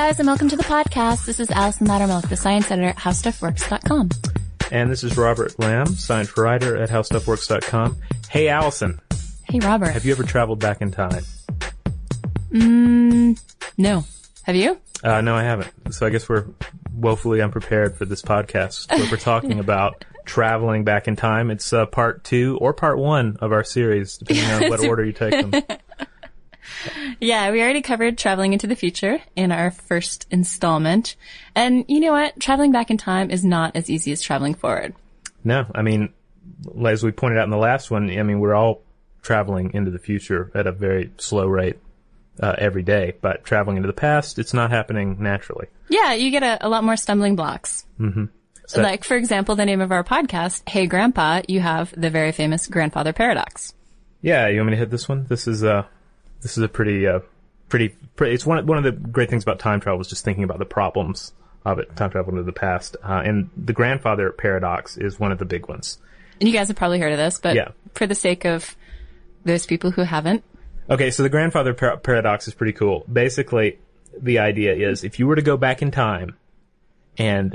guys, and welcome to the podcast. This is Allison Loudermilk, the science editor at HowStuffWorks.com. And this is Robert Lamb, science writer at HowStuffWorks.com. Hey Allison, Hey Robert. have you ever traveled back in time? Mm, no. Have you? Uh, no, I haven't. So I guess we're woefully unprepared for this podcast where we're talking about traveling back in time. It's uh, part two or part one of our series, depending on what order you take them. Yeah, we already covered traveling into the future in our first installment. And you know what? Traveling back in time is not as easy as traveling forward. No, I mean, as we pointed out in the last one, I mean, we're all traveling into the future at a very slow rate uh, every day, but traveling into the past, it's not happening naturally. Yeah, you get a, a lot more stumbling blocks. So- like, for example, the name of our podcast, Hey Grandpa, you have the very famous grandfather paradox. Yeah, you want me to hit this one? This is uh this is a pretty uh pretty, pretty it's one one of the great things about time travel is just thinking about the problems of it, time travel into the past. Uh, and the grandfather paradox is one of the big ones. And you guys have probably heard of this, but Yeah. for the sake of those people who haven't, Okay, so the grandfather par- paradox is pretty cool. Basically, the idea is if you were to go back in time and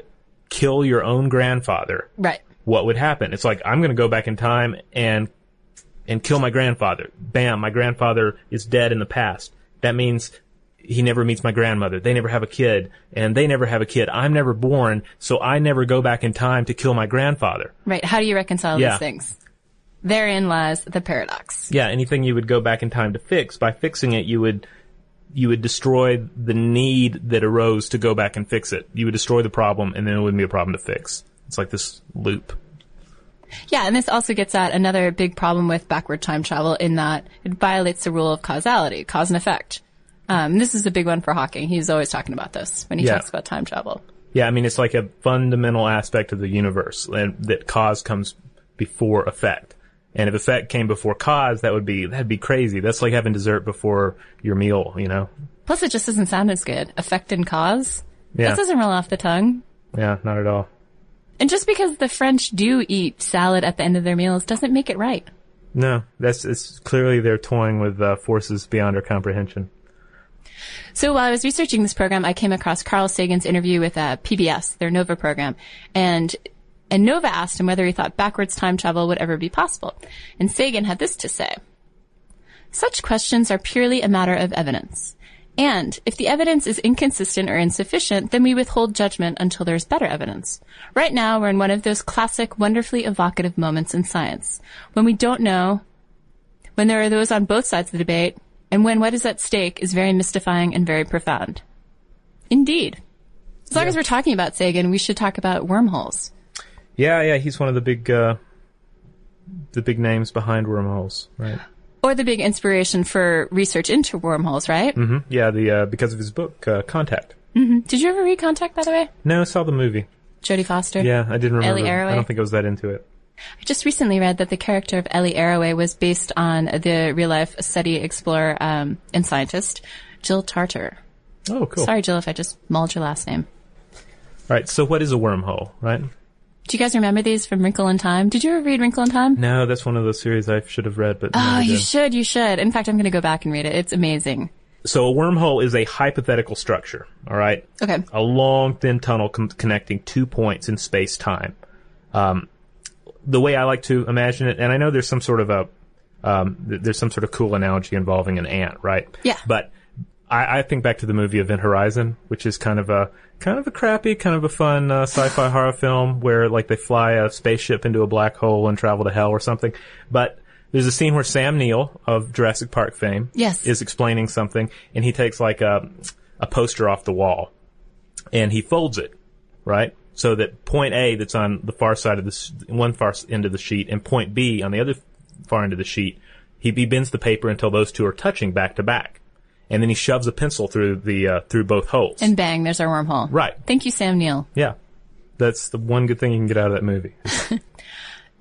kill your own grandfather, right. what would happen? It's like I'm going to go back in time and and kill my grandfather. Bam, my grandfather is dead in the past. That means he never meets my grandmother. They never have a kid, and they never have a kid. I'm never born, so I never go back in time to kill my grandfather. Right. How do you reconcile Yeah. these things? Therein lies the paradox. Yeah, anything you would go back in time to fix, by fixing it, you would you would destroy the need that arose to go back and fix it. You would destroy the problem, and then it wouldn't be a problem to fix. It's like this loop. Yeah, and this also gets at another big problem with backward time travel in that it violates the rule of causality, cause and effect. Um, this is a big one for Hawking. He's always talking about this when he Yeah. talks about time travel. Yeah, I mean, it's like a fundamental aspect of the universe, and that cause comes before effect. And if effect came before cause, that would be that'd be crazy. That's like having dessert before your meal, you know? Plus, it just doesn't sound as good. Effect and cause. Yeah, That doesn't roll off the tongue. yeah, not at all. And just because the French do eat salad at the end of their meals doesn't make it right. No, that's it's clearly they're toying with uh, forces beyond our comprehension. So while I was researching this program, I came across Carl Sagan's interview with uh, PBS, their NOVA program, and and Nova asked him whether he thought backwards time travel would ever be possible. And Sagan had this to say. Such questions are purely a matter of evidence. And if the evidence is inconsistent or insufficient, then we withhold judgment until there's better evidence. Right now, we're in one of those classic, wonderfully evocative moments in science when we don't know, when there are those on both sides of the debate, and when what is at stake is very mystifying and very profound. Indeed. As long as we're talking about Sagan, we should talk about wormholes. Yeah, yeah, he's one of the big, uh, the big names behind wormholes, right? Or the big inspiration for research into wormholes, right? Mm-hmm. Yeah, the uh, because of his book uh, Contact. Did you ever read Contact, by the way? No, I saw the movie. Jodie Foster? Yeah, I didn't remember. Ellie Arroway? I don't think I was that into it. I just recently read that the character of Ellie Arroway was based on the real life SETI explorer um, and scientist Jill Tarter. Oh, cool. Sorry, Jill, if I just mauled your last name. All right. So, what is a wormhole? Right? Do you guys remember these from Wrinkle in Time? Did you ever read Wrinkle in Time? No, that's one of those series I should have read, but Oh, you should, you should. In fact, I'm going to go back and read it. It's amazing. So, a wormhole is a hypothetical structure. All right. Okay. a long, thin tunnel com- connecting two points in space time. Um, the way I like to imagine it, and I know there's some sort of a um, th- there's some sort of cool analogy involving an ant, right? Yeah. But I, I think back to the movie Event Horizon, which is kind of a kind of a crappy, kind of a fun uh, sci-fi horror film where like they fly a spaceship into a black hole and travel to hell or something. But there's a scene where Sam Neill of Jurassic Park fame Yes. is explaining something, and he takes like a a poster off the wall, and he folds it, right? So that point A that's on the far side of this, one far end of the sheet, and point B on the other far end of the sheet, he, he bends the paper until those two are touching back to back, and then he shoves a pencil through the uh, through both holes. And bang, there's our wormhole. Right. Thank you, Sam Neill. yeah, that's the one good thing you can get out of that movie.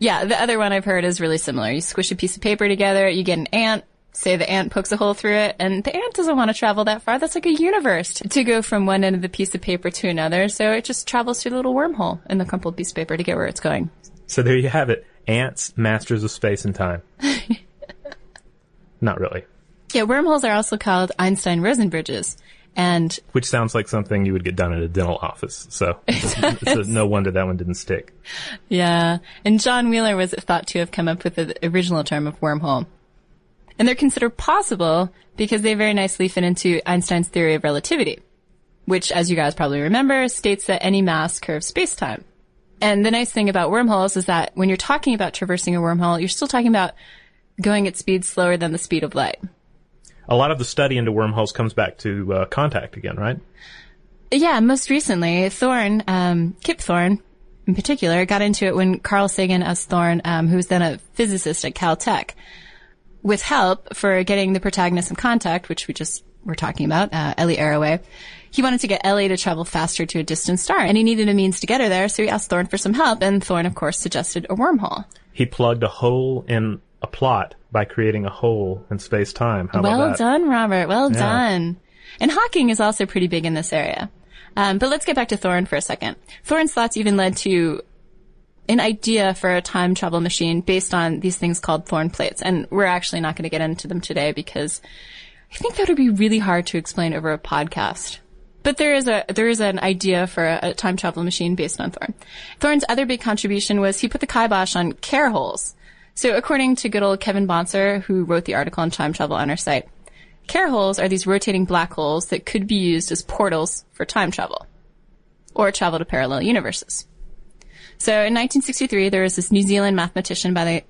Yeah, the other one I've heard is really similar. You squish a piece of paper together, you get an ant, say the ant pokes a hole through it, and the ant doesn't want to travel that far. That's like a universe to go from one end of the piece of paper to another. So it just travels through the little wormhole in the crumpled piece of paper to get where it's going. so there you have it, ants, masters of space and time. Not really. Yeah, wormholes are also called Einstein-Rosen bridges. And Which sounds like something you would get done in a dental office. So, so no wonder that one didn't stick. yeah, and John Wheeler was thought to have come up with the original term of wormhole. And they're considered possible because they very nicely fit into Einstein's theory of relativity, which, as you guys probably remember, states that any mass curves space-time. And the nice thing about wormholes is that when you're talking about traversing a wormhole, you're still talking about going at speeds slower than the speed of light. A lot of the study into wormholes comes back to uh, contact again, right? Yeah, most recently, Thorne, um, Kip Thorne, in particular, got into it when Carl Sagan as Thorne, um, who was then a physicist at Caltech, with help for getting the protagonist of Contact, which we just were talking about, uh, Ellie Arroway. He wanted to get Ellie to travel faster to a distant star, and he needed a means to get her there, so he asked Thorne for some help, and Thorne, of course, suggested a wormhole. He plugged a hole in a plot by creating a hole in space time. Well about that? done, Robert. Well Yeah. done. And Hawking is also pretty big in this area. Um, but let's get back to Thorne for a second. Thorne's thoughts even led to an idea for a time travel machine based on these things called Thorne plates. And we're actually not going to get into them today because I think that would be really hard to explain over a podcast. But there is a there is an idea for a, a time travel machine based on Thorne. Thorne's other big contribution was he put the kibosh on Kerr holes. So according to good old Kevin Bonsor, who wrote the article on time travel on our site, Kerr holes are these rotating black holes that could be used as portals for time travel or travel to parallel universes. So in 1963, there was this New Zealand mathematician by the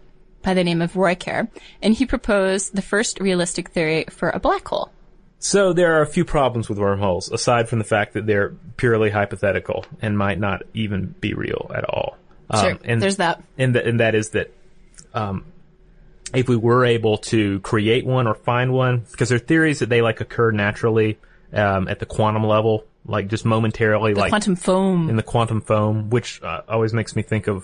by the name of Roy Kerr, and he proposed the first realistic theory for a black hole. So there are a few problems with wormholes, aside from the fact that they're purely hypothetical and might not even be real at all. Sure, Um, and there's that. and, th- and that is that um, if we were able to create one or find one, because there are theories that they like occur naturally um, at the quantum level, like just momentarily, The like quantum foam. in the quantum foam, which uh, always makes me think of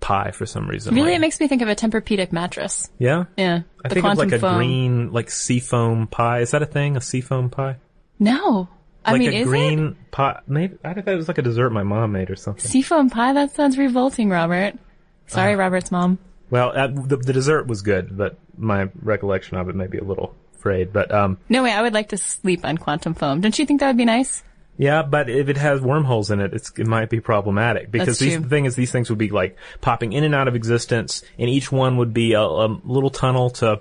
pie for some reason. really, like- it makes me think of a Tempur-Pedic mattress. yeah, Yeah, I the think of like a foam. green, like seafoam pie. Is that a thing? A seafoam pie? No, I like mean, a green it pie. Maybe I thought it was like a dessert my mom made or something. seafoam pie? That sounds revolting, Robert. Sorry, Uh. Robert's mom. Well, uh, the, the dessert was good, but my recollection of it may be a little frayed. But um, No way, I would like to sleep on quantum foam. Don't you think that would be nice? yeah, but if it has wormholes in it, it's, it might be problematic because That's these, true. the thing is, these things would be like popping in and out of existence, and each one would be a, a little tunnel to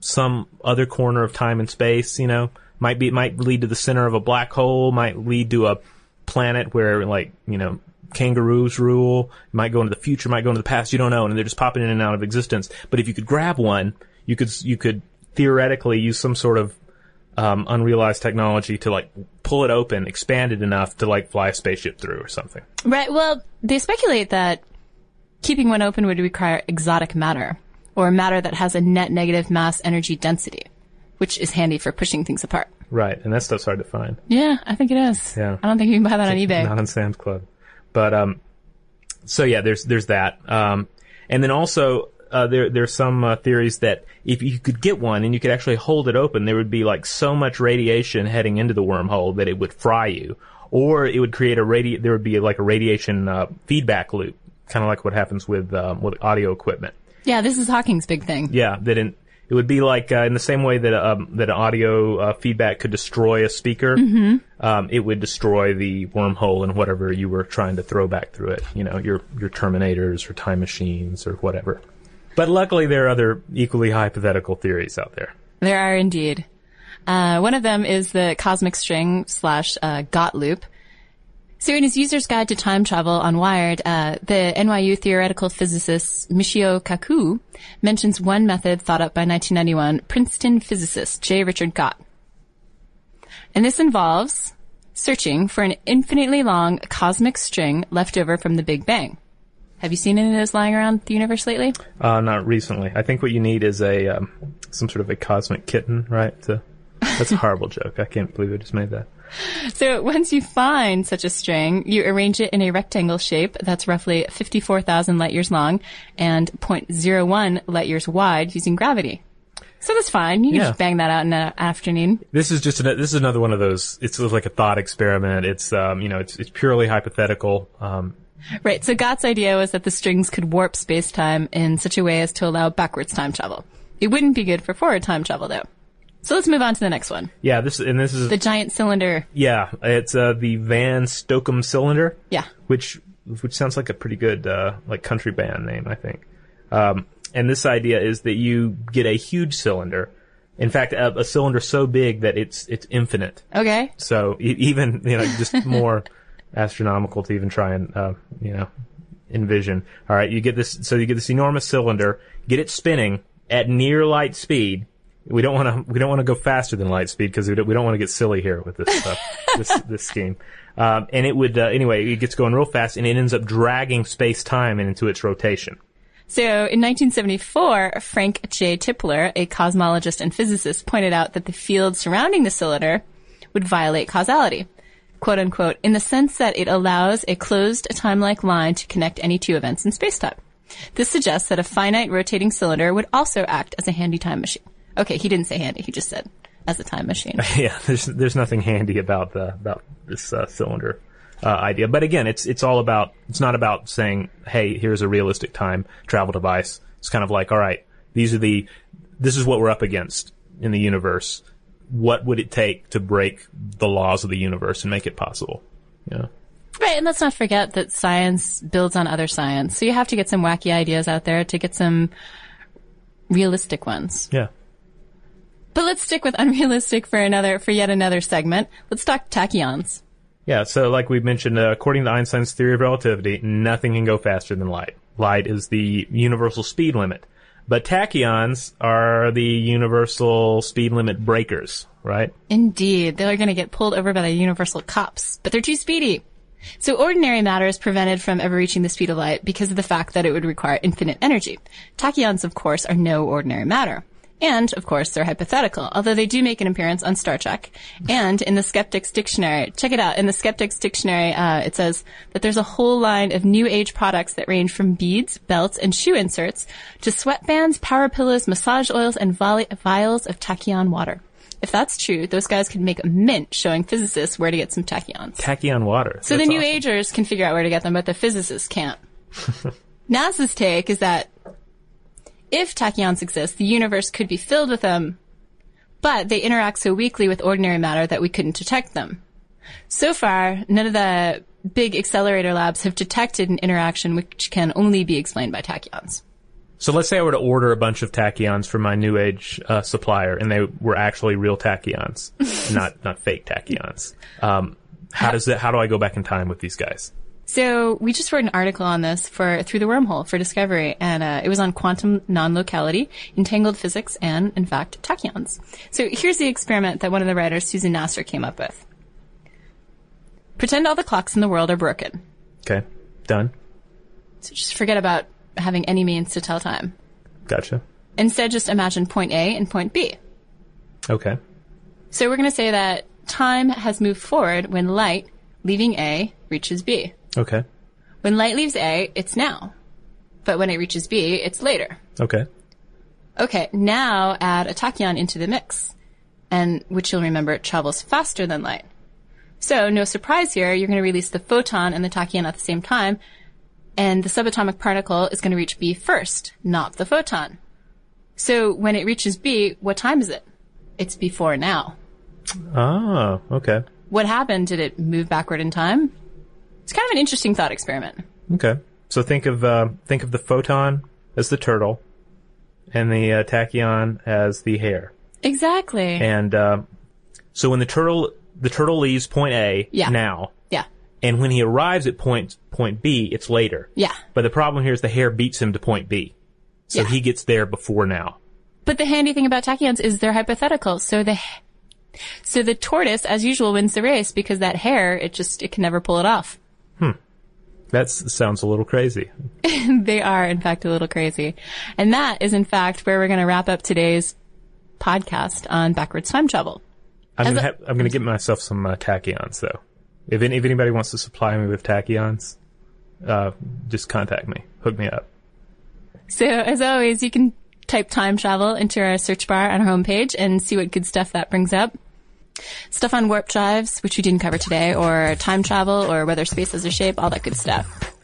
some other corner of time and space. You know, might be might lead to the center of a black hole, might lead to a planet where like you know kangaroos rule, might go into the future, might go into the past. You don't know, and they're just popping in and out of existence. But if you could grab one, you could you could theoretically use some sort of um, unrealized technology to like pull it open, expand it enough to like fly a spaceship through or something. Right. Well, they speculate that keeping one open would require exotic matter, or matter that has a net negative mass energy density, which is handy for pushing things apart. Right, and that stuff's hard to find. Yeah, I think it is. Yeah. I don't think you can buy that on eBay. Not on Sam's Club. But um, so yeah, there's there's that. Um, and then also uh, there there's some uh, theories that if you could get one and you could actually hold it open, there would be like so much radiation heading into the wormhole that it would fry you, or it would create a radi. There would be like a radiation uh, feedback loop, kind of like what happens with um, with audio equipment. Yeah, this is Hawking's big thing. Yeah, that in, it would be like uh, in the same way that um, that audio uh, feedback could destroy a speaker. Um, it would destroy the wormhole and whatever you were trying to throw back through it. You know, your your Terminators or time machines or whatever. But luckily, there are other equally hypothetical theories out there. There are indeed. Uh, one of them is the cosmic string slash uh, Gott loop. So in his user's guide to time travel on Wired, uh, the NYU theoretical physicist Michio Kaku mentions one method thought up by 1991 Princeton physicist J. Richard Gott. And this involves searching for an infinitely long cosmic string left over from the Big Bang. Have you seen any of those lying around the universe lately? Uh, not recently. I think what you need is a um, some sort of a cosmic kitten, right? To, that's a horrible joke. I can't believe I just made that. So once you find such a string, you arrange it in a rectangle shape that's roughly 54,000 light years long and 0.01 light years wide using gravity. So that's fine. You can Yeah. just bang that out in an afternoon. This is just an, this is another one of those. It's sort of like a thought experiment. It's um, you know it's it's purely hypothetical. Um, Right. So Gott's idea was that the strings could warp space-time in such a way as to allow backwards time travel. It wouldn't be good for forward time travel though. So let's move on to the next one. yeah, this and this is The giant cylinder. Yeah, it's uh, the Van Stockum cylinder. Yeah. Which which sounds like a pretty good uh, like country band name, I think. Um, and this idea is that you get a huge cylinder. In fact, a, a cylinder so big that it's it's infinite. Okay. So e- even you know just more astronomical to even try and uh, you know envision. All right, you get this. So you get this enormous cylinder, get it spinning at near light speed. We don't want to. We don't want to go faster than light speed because we don't, we don't want to get silly here with this uh, this this scheme. Um, and it would uh, anyway. It gets going real fast, and it ends up dragging space time into its rotation. So in 1974, Frank J. Tipler, a cosmologist and physicist, pointed out that the field surrounding the cylinder would violate causality. Quote unquote, in the sense that it allows a closed time-like line to connect any two events in spacetime. This suggests that a finite rotating cylinder would also act as a handy time machine. Okay, he didn't say handy, he just said as a time machine. yeah, there's there's nothing handy about the about this uh, cylinder uh, idea. But again, it's it's all about it's not about saying, hey, here's a realistic time travel device. It's kind of like, all right, these are the this is what we're up against in the universe. What would it take to break the laws of the universe and make it possible? Yeah. Right, and let's not forget that science builds on other science. So you have to get some wacky ideas out there to get some realistic ones. Yeah. But let's stick with unrealistic for another, for yet another segment. Let's talk tachyons. Yeah, so like we mentioned, uh, according to Einstein's theory of relativity, nothing can go faster than light. Light is the universal speed limit. But tachyons are the universal speed limit breakers, right? Indeed, they're going to get pulled over by the universal cops, but they're too speedy. So ordinary matter is prevented from ever reaching the speed of light because of the fact that it would require infinite energy. Tachyons, of course, are no ordinary matter. And, of course, they're hypothetical, although they do make an appearance on Star Trek. And in the Skeptics Dictionary, check it out. In the Skeptics Dictionary, uh, it says that there's a whole line of new age products that range from beads, belts, and shoe inserts to sweatbands, power pillows, massage oils, and vi- vials of tachyon water. If that's true, those guys could make a mint showing physicists where to get some tachyons. Tachyon water. So That's the new awesome. agers can figure out where to get them, but the physicists can't. NASA's take is that if tachyons exist, the universe could be filled with them, but they interact so weakly with ordinary matter that we couldn't detect them. So far, none of the big accelerator labs have detected an interaction which can only be explained by tachyons. So let's say I were to order a bunch of tachyons from my New Age uh, supplier, and they were actually real tachyons, not not fake tachyons. Um, how does that? How do I go back in time with these guys? So we just wrote an article on this for Through the Wormhole for Discovery, and uh, it was on quantum non-locality, entangled physics, and in fact tachyons. So here's the experiment that one of the writers, Susan Nasser, came up with. Pretend all the clocks in the world are broken. Okay, done. So just forget about having any means to tell time. Gotcha. Instead, just imagine point A and point B. Okay. So we're going to say that time has moved forward when light, leaving A, reaches B. Okay. When light leaves A, it's now. But when it reaches B, it's later. Okay. Okay, now add a tachyon into the mix, and which you'll remember it travels faster than light. So no surprise here, you're going to release the photon and the tachyon at the same time, and the subatomic particle is going to reach B first, not the photon. So when it reaches B, what time is it? It's before now. Ah, okay. What happened? Did it move backward in time? It's kind of an interesting thought experiment. Okay. So think of uh, think of the photon as the turtle, and the uh, tachyon as the hare. Exactly. And uh, so when the turtle the turtle leaves point A Yeah. now, yeah. and when he arrives at point point B, it's later. Yeah. But the problem here is the hare beats him to point B, so Yeah. he gets there before now. But the handy thing about tachyons is they're hypothetical. So the so the tortoise, as usual, wins the race because that hare, it just it can never pull it off. That sounds a little crazy. they are, in fact, a little crazy, and that is, in fact, where we're going to wrap up today's podcast on backwards time travel. I'm I'm gonna get myself some uh, tachyons though. If any, if anybody wants to supply me with tachyons, uh, just contact me. Hook me up. So, as always, you can type time travel into our search bar on our homepage and see what good stuff that brings up. Stuff on warp drives, which we didn't cover today, or time travel, or whether space has a shape, all that good stuff.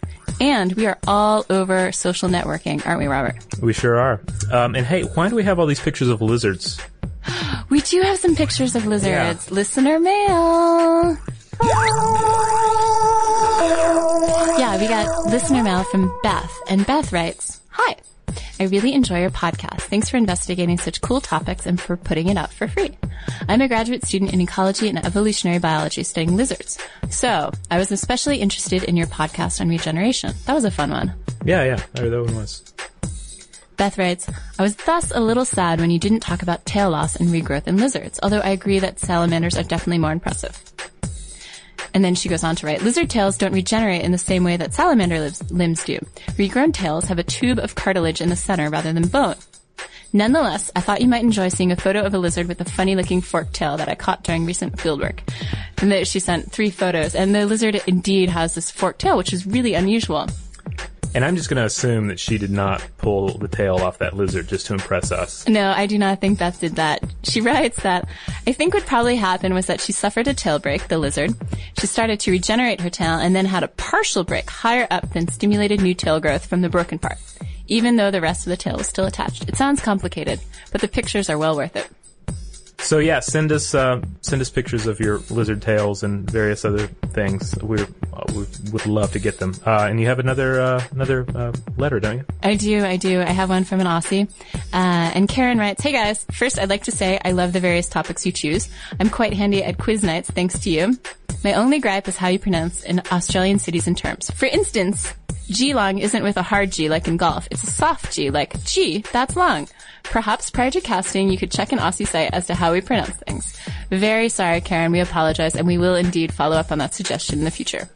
And we are all over social networking, aren't we, Robert? We sure are. Um, and hey, why do we have all these pictures of lizards? We do have some pictures of lizards. Listener mail. Yeah, we got listener mail from Beth, and Beth writes, Hi. I really enjoy your podcast. Thanks for investigating such cool topics and for putting it out for free. I'm a graduate student in ecology and evolutionary biology studying lizards. So, I was especially interested in your podcast on regeneration. That was a fun one. Yeah, yeah, that one was. Beth writes, I was thus a little sad when you didn't talk about tail loss and regrowth in lizards, although I agree that salamanders are definitely more impressive. And then she goes on to write, lizard tails don't regenerate in the same way that salamander limbs, limbs do. Regrown tails have a tube of cartilage in the center rather than bone. Nonetheless, I thought you might enjoy seeing a photo of a lizard with a funny looking forked tail that I caught during recent fieldwork. And that she sent three photos, and the lizard indeed has this forked tail, which is really unusual. And I'm just gonna assume that she did not pull the tail off that lizard just to impress us. No, I do not think Beth did that. She writes that I think what probably happened was that she suffered a tail break, the lizard. She started to regenerate her tail and then had a partial break higher up than stimulated new tail growth from the broken part, even though the rest of the tail was still attached. It sounds complicated, but the pictures are well worth it. So yeah, send us uh, send us pictures of your lizard tails and various other things. Uh, we would love to get them. Uh, and you have another uh, another uh, letter, don't you? I do, I do. I have one from an Aussie. Uh, and Karen writes, Hey guys, first I'd like to say I love the various topics you choose. I'm quite handy at quiz nights thanks to you. My only gripe is how you pronounce in Australian cities and terms. For instance, Geelong isn't with a hard G like in golf. It's a soft G like, G, that's long. Perhaps prior to casting, you could check an Aussie site as to how we pronounce things. Very sorry, Karen. We apologize and we will indeed follow up on that suggestion in the future.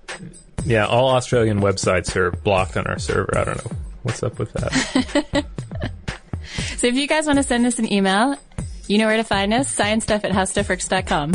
Yeah, all Australian websites are blocked on our server. I don't know what's up with that. So if you guys want to send us an email, you know where to find us, sciencestuff at howstuffworks.com.